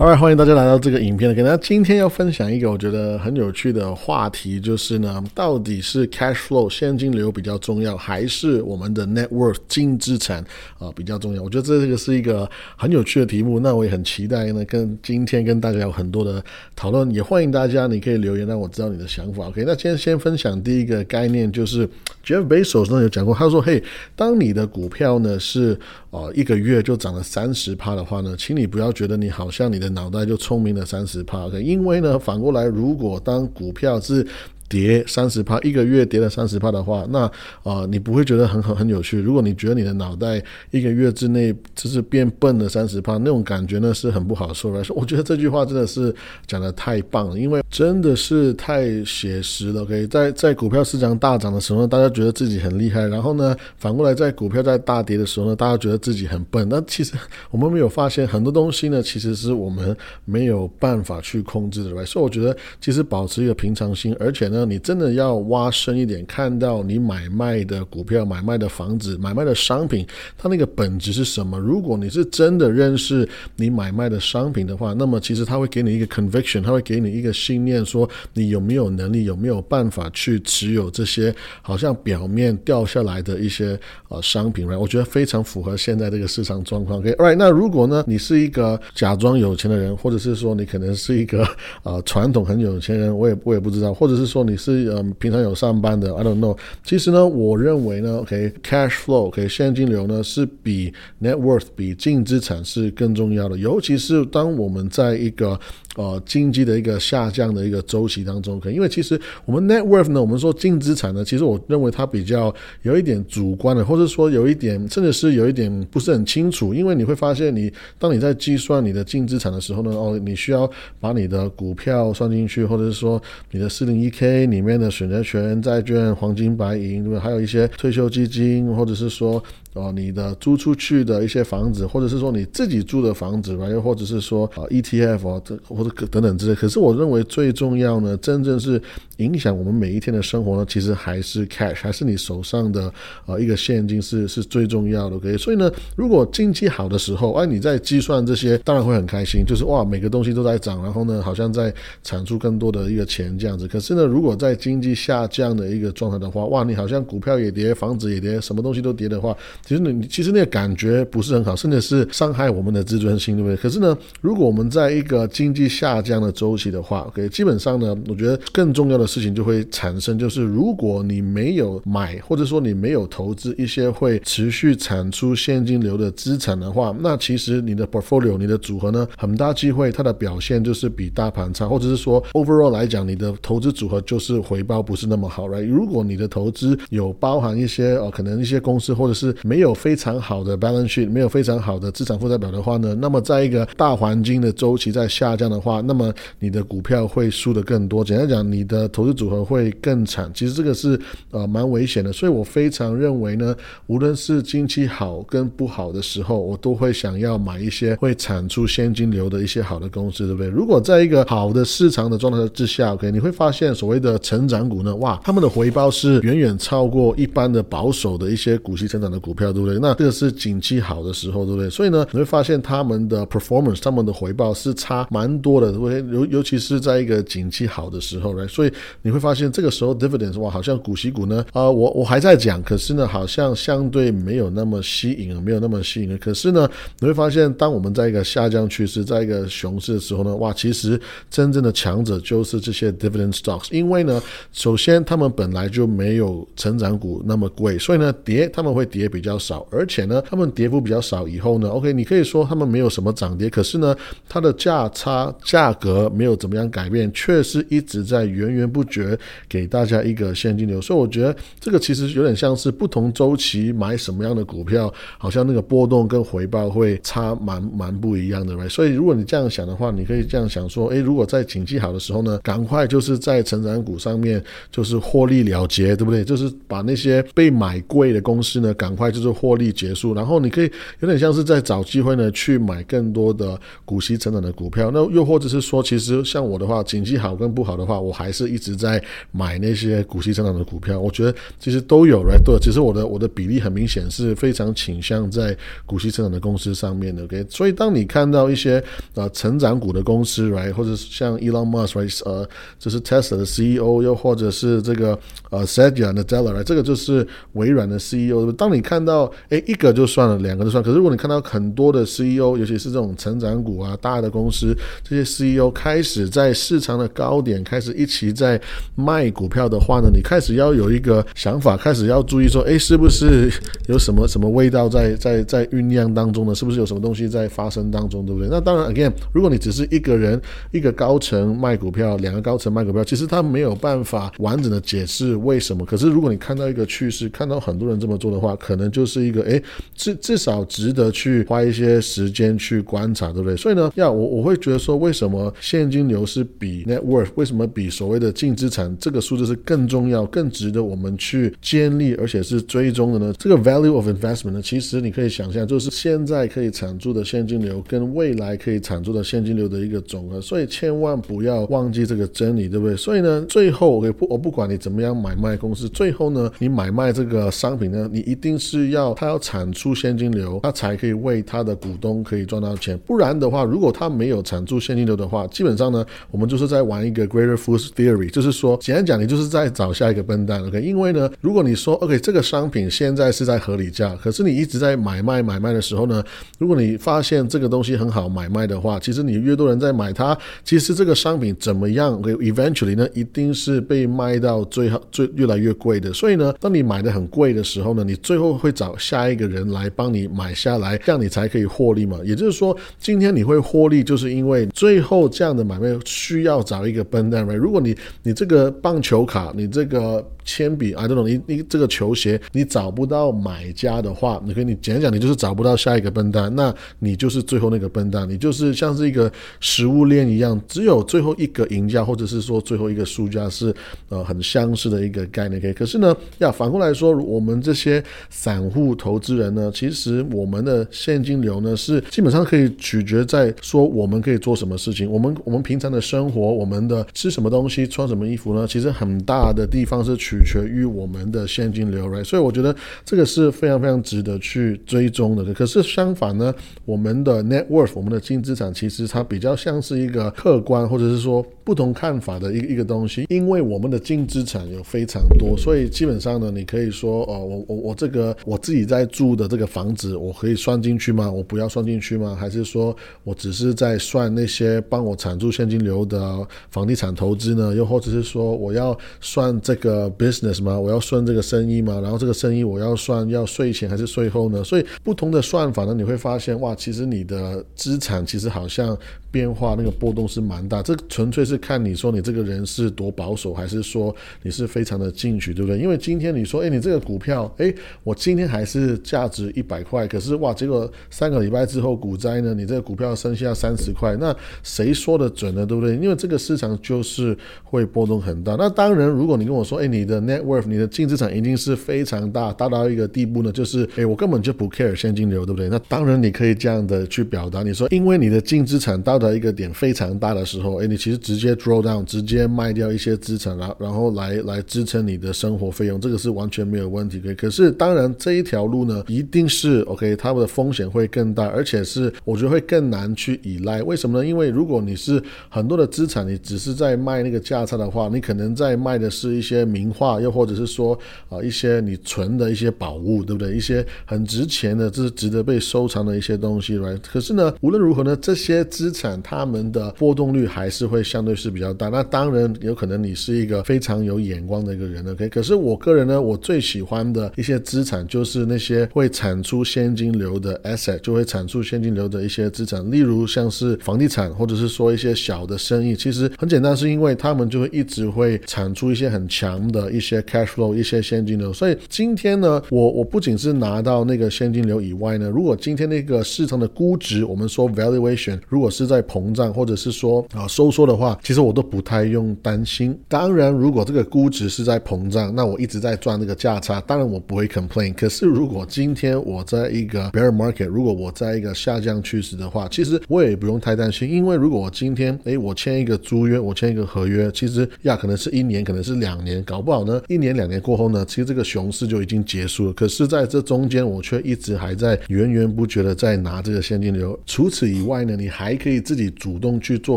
好，right, 欢迎大家来到这个影片。跟大家今天要分享一个我觉得很有趣的话题，就是呢，到底是 cash flow 现金流比较重要，还是我们的 net worth 净资产啊比较重要？我觉得这个是一个很有趣的题目。那我也很期待呢，跟今天跟大家有很多的讨论。也欢迎大家，你可以留言让我知道你的想法。OK，那今天先分享第一个概念，就是 Jeff Bezos 呢有讲过，他说：“嘿，当你的股票呢是呃一个月就涨了三十趴的话呢，请你不要觉得你好像你的。”脑袋就聪明了三十趴因为呢，反过来，如果当股票是。跌三十趴，一个月跌了三十趴的话，那啊，你不会觉得很很很有趣。如果你觉得你的脑袋一个月之内就是变笨了三十趴，那种感觉呢是很不好受的。我觉得这句话真的是讲的太棒了，因为真的是太写实了。OK，在在股票市场大涨的时候呢，大家觉得自己很厉害，然后呢，反过来在股票在大跌的时候呢，大家觉得自己很笨。那其实我们没有发现很多东西呢，其实是我们没有办法去控制的。所以我觉得其实保持一个平常心，而且呢。你真的要挖深一点，看到你买卖的股票、买卖的房子、买卖的商品，它那个本质是什么？如果你是真的认识你买卖的商品的话，那么其实他会给你一个 conviction，他会给你一个信念，说你有没有能力、有没有办法去持有这些好像表面掉下来的一些呃商品，right？我觉得非常符合现在这个市场状况。OK，right？那如果呢，你是一个假装有钱的人，或者是说你可能是一个呃传统很有钱人，我也我也不知道，或者是说你。是嗯，平常有上班的，I don't know。其实呢，我认为呢，OK，cash flow，OK，现金流呢是比 net worth，比净资产是更重要的。尤其是当我们在一个呃经济的一个下降的一个周期当中，可因为其实我们 net worth 呢，我们说净资产呢，其实我认为它比较有一点主观的，或者说有一点，甚至是有一点不是很清楚。因为你会发现，你当你在计算你的净资产的时候呢，哦，你需要把你的股票算进去，或者是说你的四零一 K。里面的选择权、债券、黄金、白银，对吧？还有一些退休基金，或者是说。哦，你的租出去的一些房子，或者是说你自己住的房子吧，又或者是说啊 ETF 啊，这或者等等之类。可是我认为最重要呢，真正是影响我们每一天的生活呢，其实还是 cash，还是你手上的啊一个现金是是最重要的。OK，所以呢，如果经济好的时候，哎，你在计算这些，当然会很开心，就是哇，每个东西都在涨，然后呢，好像在产出更多的一个钱这样子。可是呢，如果在经济下降的一个状态的话，哇，你好像股票也跌，房子也跌，什么东西都跌的话。其实你其实那个感觉不是很好，甚至是伤害我们的自尊心，对不对？可是呢，如果我们在一个经济下降的周期的话，OK，基本上呢，我觉得更重要的事情就会产生，就是如果你没有买，或者说你没有投资一些会持续产出现金流的资产的话，那其实你的 portfolio、你的组合呢，很大机会它的表现就是比大盘差，或者是说 overall 来讲，你的投资组合就是回报不是那么好，right？如果你的投资有包含一些哦，可能一些公司或者是没有非常好的 balance sheet 没有非常好的资产负债表的话呢，那么在一个大环境的周期在下降的话，那么你的股票会输的更多。简单讲，你的投资组合会更惨。其实这个是呃蛮危险的，所以我非常认为呢，无论是经济好跟不好的时候，我都会想要买一些会产出现金流的一些好的公司，对不对？如果在一个好的市场的状态之下，OK，你会发现所谓的成长股呢，哇，他们的回报是远远超过一般的保守的一些股息成长的股，对不对？那这个是景气好的时候，对不对？所以呢，你会发现他们的 performance，他们的回报是差蛮多的，对？尤尤其是在一个景气好的时候，来，所以你会发现这个时候 dividends 哇，好像股息股呢，啊，我我还在讲，可是呢，好像相对没有那么吸引啊，没有那么吸引。可是呢，你会发现，当我们在一个下降趋势，在一个熊市的时候呢，哇，其实真正的强者就是这些 dividend stocks，因为呢，首先他们本来就没有成长股那么贵，所以呢，跌他们会跌比较较少。而且呢，他们跌幅比较少，以后呢，OK，你可以说他们没有什么涨跌，可是呢，它的价差价格没有怎么样改变，却是一直在源源不绝给大家一个现金流。所以我觉得这个其实有点像是不同周期买什么样的股票，好像那个波动跟回报会差蛮蛮不一样的，right？所以如果你这样想的话，你可以这样想说，诶，如果在景气好的时候呢，赶快就是在成长股上面就是获利了结，对不对？就是把那些被买贵的公司呢，赶快就。就是获利结束，然后你可以有点像是在找机会呢去买更多的股息成长的股票。那又或者是说，其实像我的话，景气好跟不好的话，我还是一直在买那些股息成长的股票。我觉得其实都有，right？对，其实我的我的比例很明显是非常倾向在股息成长的公司上面的。OK，所以当你看到一些呃成长股的公司，right，或者像 Elon Musk，right，呃，就是 Tesla 的 CEO，又或者是这个呃 Satya Nadella，right，这个就是微软的 CEO。当你看到到哎一个就算了，两个就算，可是如果你看到很多的 CEO，尤其是这种成长股啊大的公司，这些 CEO 开始在市场的高点开始一起在卖股票的话呢，你开始要有一个想法，开始要注意说，哎，是不是有什么什么味道在在在酝酿当中呢？是不是有什么东西在发生当中，对不对？那当然，again，如果你只是一个人一个高层卖股票，两个高层卖股票，其实他没有办法完整的解释为什么。可是如果你看到一个趋势，看到很多人这么做的话，可能就就是一个哎，至至少值得去花一些时间去观察，对不对？所以呢，要我我会觉得说，为什么现金流是比 net worth，为什么比所谓的净资产这个数字是更重要、更值得我们去建立，而且是追踪的呢？这个 value of investment 呢，其实你可以想象，就是现在可以产出的现金流跟未来可以产出的现金流的一个总和。所以千万不要忘记这个真理，对不对？所以呢，最后我不我不管你怎么样买卖公司，最后呢，你买卖这个商品呢，你一定是是要它要产出现金流，它才可以为它的股东可以赚到钱。不然的话，如果它没有产出现金流的话，基本上呢，我们就是在玩一个 greater fools theory，就是说，简单讲，你就是在找下一个笨蛋。OK，因为呢，如果你说 OK，这个商品现在是在合理价，可是你一直在买卖买卖的时候呢，如果你发现这个东西很好买卖的话，其实你越多人在买它，其实这个商品怎么样，OK，eventually 呢，一定是被卖到最好最越来越贵的。所以呢，当你买的很贵的时候呢，你最后会找下一个人来帮你买下来，这样你才可以获利嘛。也就是说，今天你会获利，就是因为最后这样的买卖需要找一个笨蛋。如果你你这个棒球卡，你这个。铅笔啊，这种你你这个球鞋你找不到买家的话，你可以你简单讲，你就是找不到下一个笨蛋，那你就是最后那个笨蛋，你就是像是一个食物链一样，只有最后一个赢家或者是说最后一个输家是呃很相似的一个概念。可以，可是呢，要反过来说，我们这些散散户投资人呢，其实我们的现金流呢是基本上可以取决在说我们可以做什么事情，我们我们平常的生活，我们的吃什么东西，穿什么衣服呢？其实很大的地方是取。决于我们的现金流，right？所以我觉得这个是非常非常值得去追踪的。可是相反呢，我们的 net worth，我们的净资产，其实它比较像是一个客观或者是说不同看法的一一个东西。因为我们的净资产有非常多，所以基本上呢，你可以说，哦，我我我这个我自己在住的这个房子，我可以算进去吗？我不要算进去吗？还是说我只是在算那些帮我产出现金流的房地产投资呢？又或者是说我要算这个？business 吗？我要算这个生意吗？然后这个生意我要算要税前还是税后呢？所以不同的算法呢，你会发现哇，其实你的资产其实好像。变化那个波动是蛮大，这纯粹是看你说你这个人是多保守，还是说你是非常的进取，对不对？因为今天你说，哎，你这个股票，哎，我今还是价值一百块，可是哇，结果三个礼拜之后股灾呢，你这个股票剩下三十块，那谁说的准呢？对不对？因为这个市场就是会波动很大。那当然，如果你跟我说，哎，你的 net worth，你的净资产一定是非常大，大到一个地步呢，就是哎，我根本就不 care 现金流，对不对？那当然你可以这样的去表达，你说，因为你的净资产到达一个点非常大的时候，哎，你其实直接 draw down，直接卖掉一些资产，然然后来来支撑你的生活费用，这个是完全没有问题的。可是当然这这一条路呢，一定是 OK，他们的风险会更大，而且是我觉得会更难去依赖。为什么呢？因为如果你是很多的资产，你只是在卖那个价差的话，你可能在卖的是一些名画，又或者是说啊一些你存的一些宝物，对不对？一些很值钱的，这是值得被收藏的一些东西，right？可是呢，无论如何呢，这些资产它们的波动率还是会相对是比较大。那当然有可能你是一个非常有眼光的一个人，OK。可是我个人呢，我最喜欢的一些资产就就是那些会产出现金流的 asset，就会产出现金流的一些资产，例如像是房地产，或者是说一些小的生意。其实很简单，是因为他们就会一直会产出一些很强的一些 cash flow，一些现金流。所以今天呢，我我不仅是拿到那个现金流以外呢，如果今天那个市场的估值，我们说 valuation，如果是在膨胀。或者是说啊收缩的话，其实我都不太用担心。当然，如果这个估值是在膨胀，那我一直在赚那个价差，当然我不会 complain。可是如果今天我在一个 bear market，如果我在一个下降趋势的话，其实我也不用太担心，因为如果我今天诶我签一个租约，我签一个合约，其实呀可能是一年，可能是两年，搞不好呢一年两年过后呢，其实这个熊市就已经结束了。可是在这中间，我却一直还在源源不绝的在拿这个现金流。除此以外呢，你还可以自己主动去做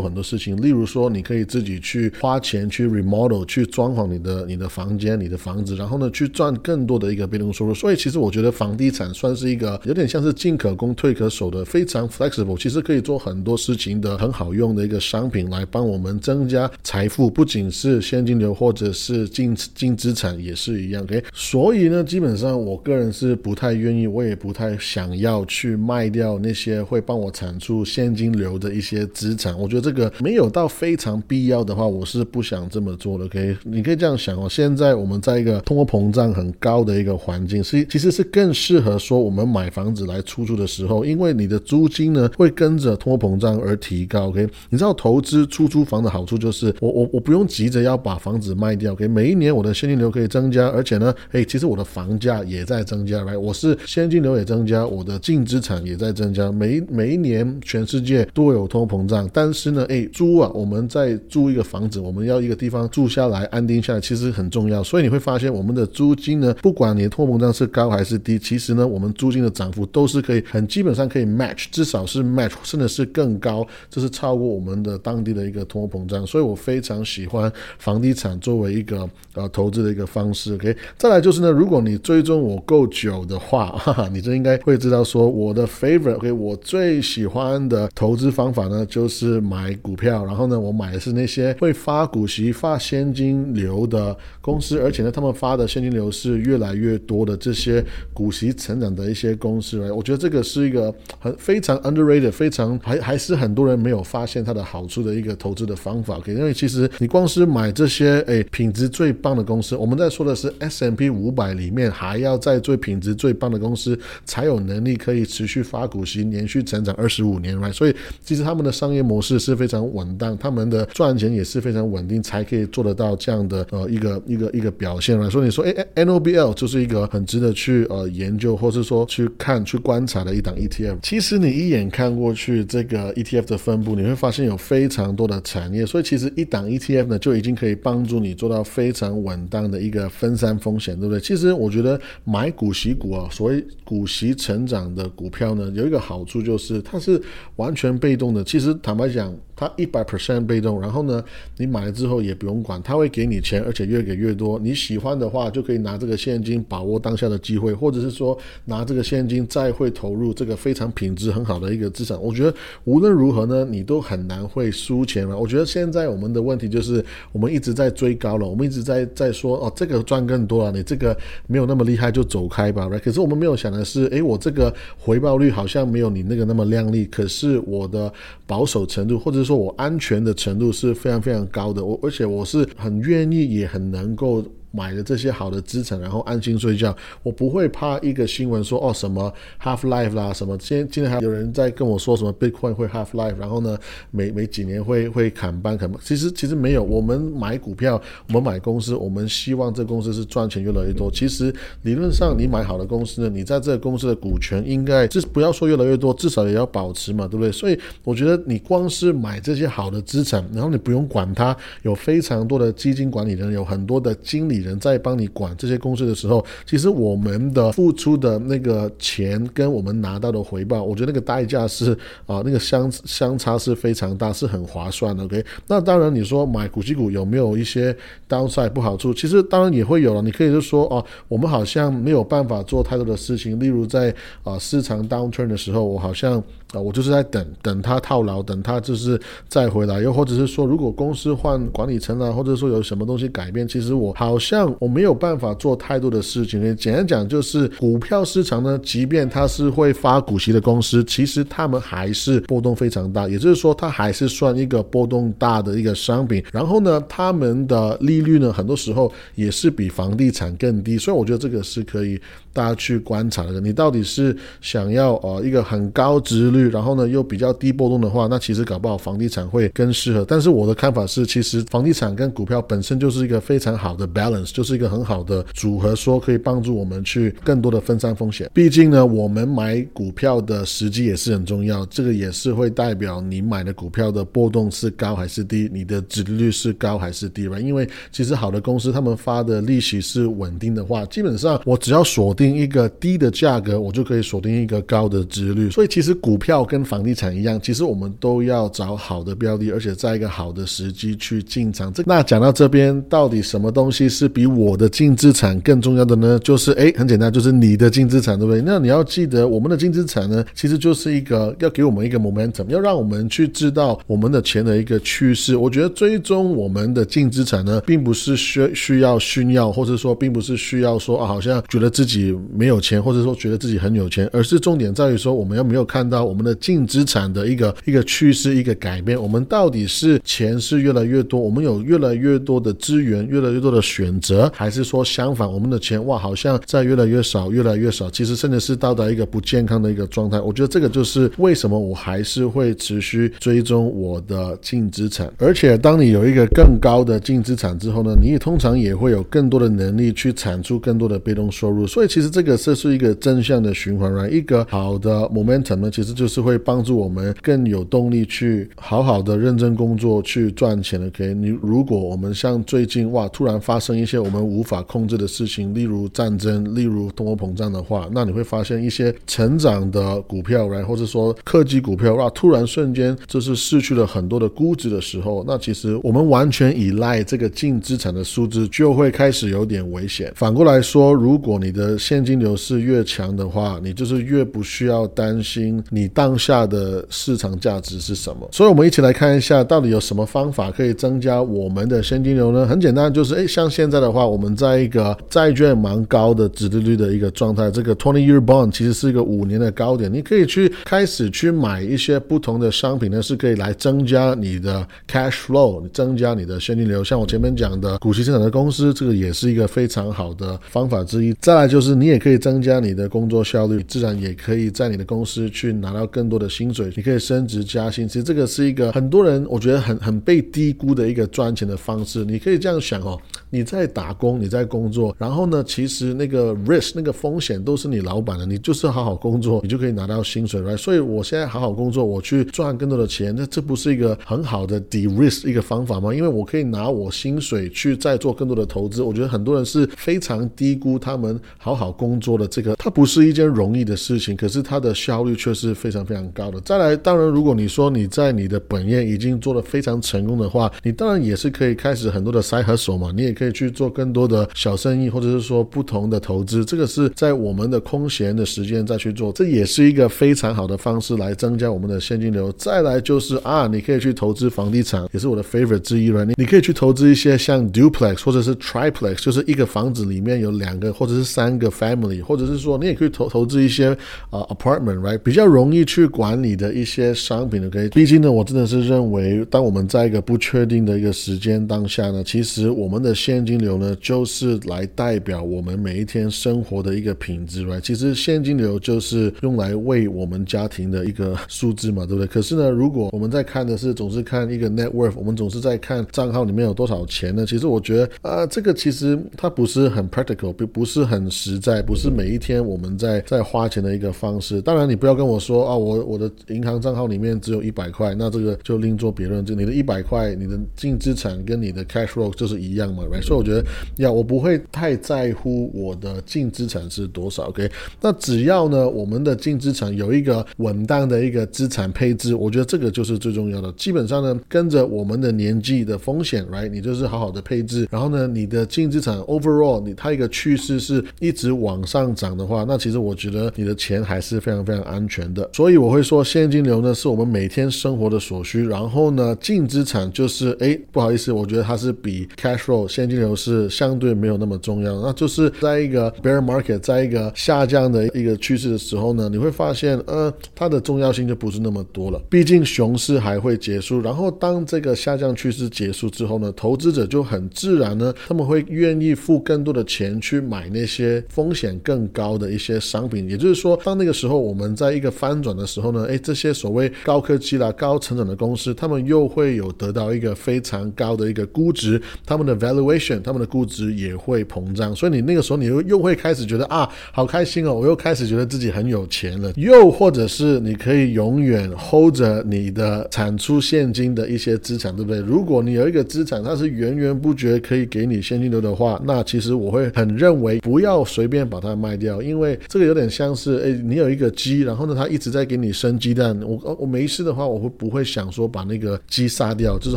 很多事情，例如说你可以自己去花钱去 remodel，去装潢你的你的房间、你的房子，然后呢去赚更多的一个被动收入。所以其实我觉得房地产算是一个有点像是进可攻退可守的非常 flexible，其实可以做很多事情的很好用的一个商品来帮我们增加财富，不仅是现金流或者是净净资产也是一样。OK，所以呢，基本上我个人是不太愿意，我也不太想要去卖掉那些会帮我产出现金流的一些资产。我觉得这个没有到非常必要的话，我是不想这么做的。OK，你可以这样想哦，现在我们在一个通货膨胀很高的一个环境，是其实是更适合说我们买房子来出租的时候，因为你的租金呢会跟着通货膨胀而提高。OK，你知道投资出租房的好处就是，我我我不用急着要把房子卖掉。OK，每一年我的现金流可以增加，而且呢，哎，其实我的房价也在增加来我是现金流也增加，我的净资产也在增加。每每一年全世界都有通货膨胀，但是呢，哎，租啊，我们在租一个房子，我们要一个地方住下来安定下来，其实很重要。所以你会发现，我们的租金呢，不管你的通货膨胀是高还是低，其实呢，我们租金的涨幅都是可以很基本上可以 match，至少是 match，甚至是更高，这是超过我们的当地的一个通货膨胀。所以我非常喜欢房地产作为一个呃投资的一个方式。OK，再来就是呢，如果你追踪我够久的话，哈哈，你就应该会知道说我的 favorite OK，我最喜欢的投资方法呢，就是买股票。然后呢，我买的是那些会发股息、发现金流的公司，而且呢，他们发的现金流是越来越多的这些些股息成长的一些公司来。我觉得这个是一个很非常 underrated，非常还还是很多人没有发现它的好处的一个投资的方法。因为其实你光是买这些哎品质最棒的公司，我们在说的是 S M P 五百里面还要在最品质最棒的公司才有能力可以持续发股息、连续成长二十五年来所以其实他们的商业模式是非常稳当，他们的赚钱也是非常稳定，才可以做得到这样的呃一个一个一个表现来所以你说，哎，N O B L 就是一个很值得去呃研究，或是说去看、去观察的一档 ETF。其实你一眼看过去，这个 ETF 的分布，你会发现有非常多的产业，所以其实一档 ETF 呢，就已经可以帮助你做到非常稳当的一个分散风险，对不对？其实我觉得买股息股啊，所谓股息成长的股票呢，有一个好处就是它是完全被动的。其实坦白讲。它一百 percent 被动，然后呢，你买了之后也不用管，它会给你钱，而且越给越多。你喜欢的话，就可以拿这个现金把握当下的机会，或者是说拿这个现金再会投入这个非常品质很好的一个资产。我觉得无论如何呢，你都很难会输钱了。我觉得现在我们的问题就是我们一直在追高了，我们一直在在说哦，这个赚更多了，你这个没有那么厉害就走开吧。可是我们没有想的是，诶，我这个回报率好像没有你那个那么靓丽，可是我的保守程度或者。说我安全的程度是非常非常高的，我而且我是很愿意，也很能够。买了这些好的资产，然后安心睡觉，我不会怕一个新闻说哦什么 half life 啦，什么今天今天还有人在跟我说什么 Bitcoin 会 half life，然后呢每每几年会会砍半砍半，其实其实没有，我们买股票，我们买公司，我们希望这公司是赚钱越来越多。其实理论上你买好的公司呢，你在这个公司的股权应该至不要说越来越多，至少也要保持嘛，对不对？所以我觉得你光是买这些好的资产，然后你不用管它，有非常多的基金管理人，有很多的经理。人在帮你管这些公司的时候，其实我们的付出的那个钱跟我们拿到的回报，我觉得那个代价是啊，那个相相差是非常大，是很划算的。OK，那当然你说买股息股有没有一些 downside 不好处？其实当然也会有了。你可以就说哦，我们好像没有办法做太多的事情，例如在啊市场 downturn 的时候，我好像。啊，我就是在等等他套牢，等他就是再回来，又或者是说，如果公司换管理层啊，或者说有什么东西改变，其实我好像我没有办法做太多的事情。简单讲，就是股票市场呢，即便它是会发股息的公司，其实他们还是波动非常大，也就是说，它还是算一个波动大的一个商品。然后呢，他们的利率呢，很多时候也是比房地产更低，所以我觉得这个是可以大家去观察的。你到底是想要呃一个很高值率？然后呢，又比较低波动的话，那其实搞不好房地产会更适合。但是我的看法是，其实房地产跟股票本身就是一个非常好的 balance。就是一个很好的组合，说可以帮助我们去更多的分散风险。毕竟呢，我们买股票的时机也是很重要，这个也是会代表你买的股票的波动是高还是低，你的利率是高还是低吧？因为其实好的公司他们发的利息是稳定的话，基本上我只要锁定一个低的价格，我就可以锁定一个高的值率。所以其实股票跟房地产一样，其实我们都要找好的标的，而且在一个好的时机去进场。这那讲到这边，到底什么东西是是比我的净资产更重要的呢？就是哎，很简单，就是你的净资产，对不对？那你要记得，我们的净资产呢，其实就是一个要给我们一个 momentum，要让我们去知道我们的钱的一个趋势。我觉得追踪我们的净资产呢，并不是需需要炫耀，或者说并不是需要说啊，好像觉得自己没有钱，或者说觉得自己很有钱，而是重点在于说，我们要没有看到我们的净资产的一个一个趋势，一个改变。我们到底是钱是越来越多，我们有越来越多的资源，越来越多的选择，还是说相反，我们的钱哇，好像在越来越少，越来越少，其实甚至是到达一个不健康的一个状态。我觉得这个就是为什么我还是会持续追踪我的净资产，而且当你有一个更高的净资产之后呢，你也通常也会有更多的能力去产出更多的被动收入。所以其实这个这是一个正向的循环，right？一个好的 momentum 呢，其实就是会帮助我们更有动力去好好的认真工作去赚钱的。OK，你如果我们像最近哇，突然发生一一些我们无法控制的事情，例如战争，例如通货膨胀的话，那你会发现一些成长的股票，然或者说科技股票那，突然瞬间就是失去了很多的估值的时候，那其实我们完全依赖这个净资产的数字就会开始有点危险。反过来说，如果你的现金流是越强的话，你就是越不需要担心你当下的市场价值是什么。所以，我们一起来看一下，到底有什么方法可以增加我们的现金流呢？很简单，就是诶，像现在在的话，我们在一个债券蛮高的殖利率的一个状态，这个 twenty year bond 其实是一个五年的高点，你可以去开始去买一些不同的商品呢，是可以来增加你的 cash flow，增加你的现金流。像我前面讲的股息生产的公司，这个也是一个非常好的方法之一。再来就是你也可以增加你的工作效率，自然也可以在你的公司去拿到更多的薪水，你可以升职加薪。其实这个是一个很多人我觉得很很被低估的一个赚钱的方式。你可以这样想哦，你在打工，你在工作，然后呢，其实那个 risk 那个风险都是你老板的，你就是好好工作，你就可以拿到薪水来所以我现在好好工作，我去赚更多的钱，那这不是一个很好的 de risk 一个方法吗？因为我可以拿我薪水去再做更多的投资。我觉得很多人是非常低估他们好好工作的这个，它不是一件容易的事情，可是它的效率却是非常非常高的。再来，当然，如果你说你在你的本业已经做得非常成功的话，你当然也是可以开始很多的 side hustle 嘛，你也可以去做更多的小生意，或者是说不同的投资。这个是在我们的空闲的时间再去做，这也是一个非常好的方式来增加我们的现金流。再来就是啊，你可以去投资房地产，也是我的 favorite 之一了。你你可以去投资一些像 duplex 或者是 triplex，就是一个房子里面有两个或者是三个 family，或者是说你也可以投投资一些啊 apartment，right，比较容易去管理的一些商品，OK。毕竟呢，我真的是认为，当我们在一个不确定的一个时间当下呢，其实我们的现金流流呢，就是来代表我们每一天生活的一个品质嘛。其实现金流就是用来为我们家庭的一个数字嘛，对不对？可是呢，如果我们在看的是总是看一个 net worth，我们总是在看账号里面有多少钱呢？其实我觉得啊，这个其实它不是很 practical，不不是很实在，不是每一天我们在在花钱的一个方式。当然，你不要跟我说啊，我我的银行账号里面只有一百块，那这个就另作别论。就你的一百块，你的净资产跟你的 cash flow 就是一样嘛，right？所以我觉得呀，我不会太在乎我的净资产是多少，OK？那只要呢，我们的净资产有一个稳当的一个资产配置，我觉得这个就是最重要的。基本上呢，跟着我们的年纪的风险，right？你就是好好的配置，然后呢，你的净资产 overall 你它一个趋势是一直往上涨的话，那其实我觉得你的钱还是非常非常安全的。所以我会说，现金流呢是我们每天生活的所需，然后呢，净资产就是哎，不好意思，我觉得它是比 cash flow 现金流是相对没有那么重要。那就是在一个 bear market，在一个下降的一个趋势的时候呢，你会发现，呃，它的重要性就不是那么多了。毕竟熊市还会结束，然后当这个下降趋势结束之后呢，投资者就很自然呢，他们会愿意付更多的钱去买那些风险更高的一些商品。也就是说，当那个时候我们在一个翻转的时候呢，哎，这些所谓高科技啦、高成长的公司，他们又会有得到一个非常高的一个估值，他们的 valuation。他们的估值也会膨胀，所以你那个时候你又又会开始觉得啊，好开心哦，我又开始觉得自己很有钱了。又或者是你可以永远 hold 着你的产出现金的一些资产，对不对？如果你有一个资产，它是源源不绝可以给你现金流的话，那其实我会很认为不要随便把它卖掉，因为这个有点像是，哎，你有一个鸡，然后呢，它一直在给你生鸡蛋，我我没事的话，我会不会想说把那个鸡杀掉，就是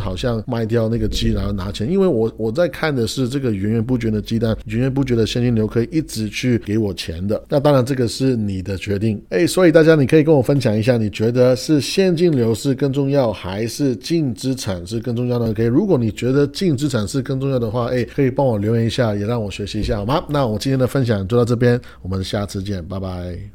好像卖掉那个鸡然后拿钱，因为我我在看的是这个源源不绝的鸡蛋，源源不绝的现金流可以一直去给我钱的。那当然这个是你的决定，哎，所以大家你可以跟我分享一下，你觉得是现金流是更重要，还是净资产是更重要的？可以，如果你觉得净资产是更重要的话，哎，可以帮我留言一下，也让我学习一下好吗？那我今天的分享就到这边，我们下次见，拜拜。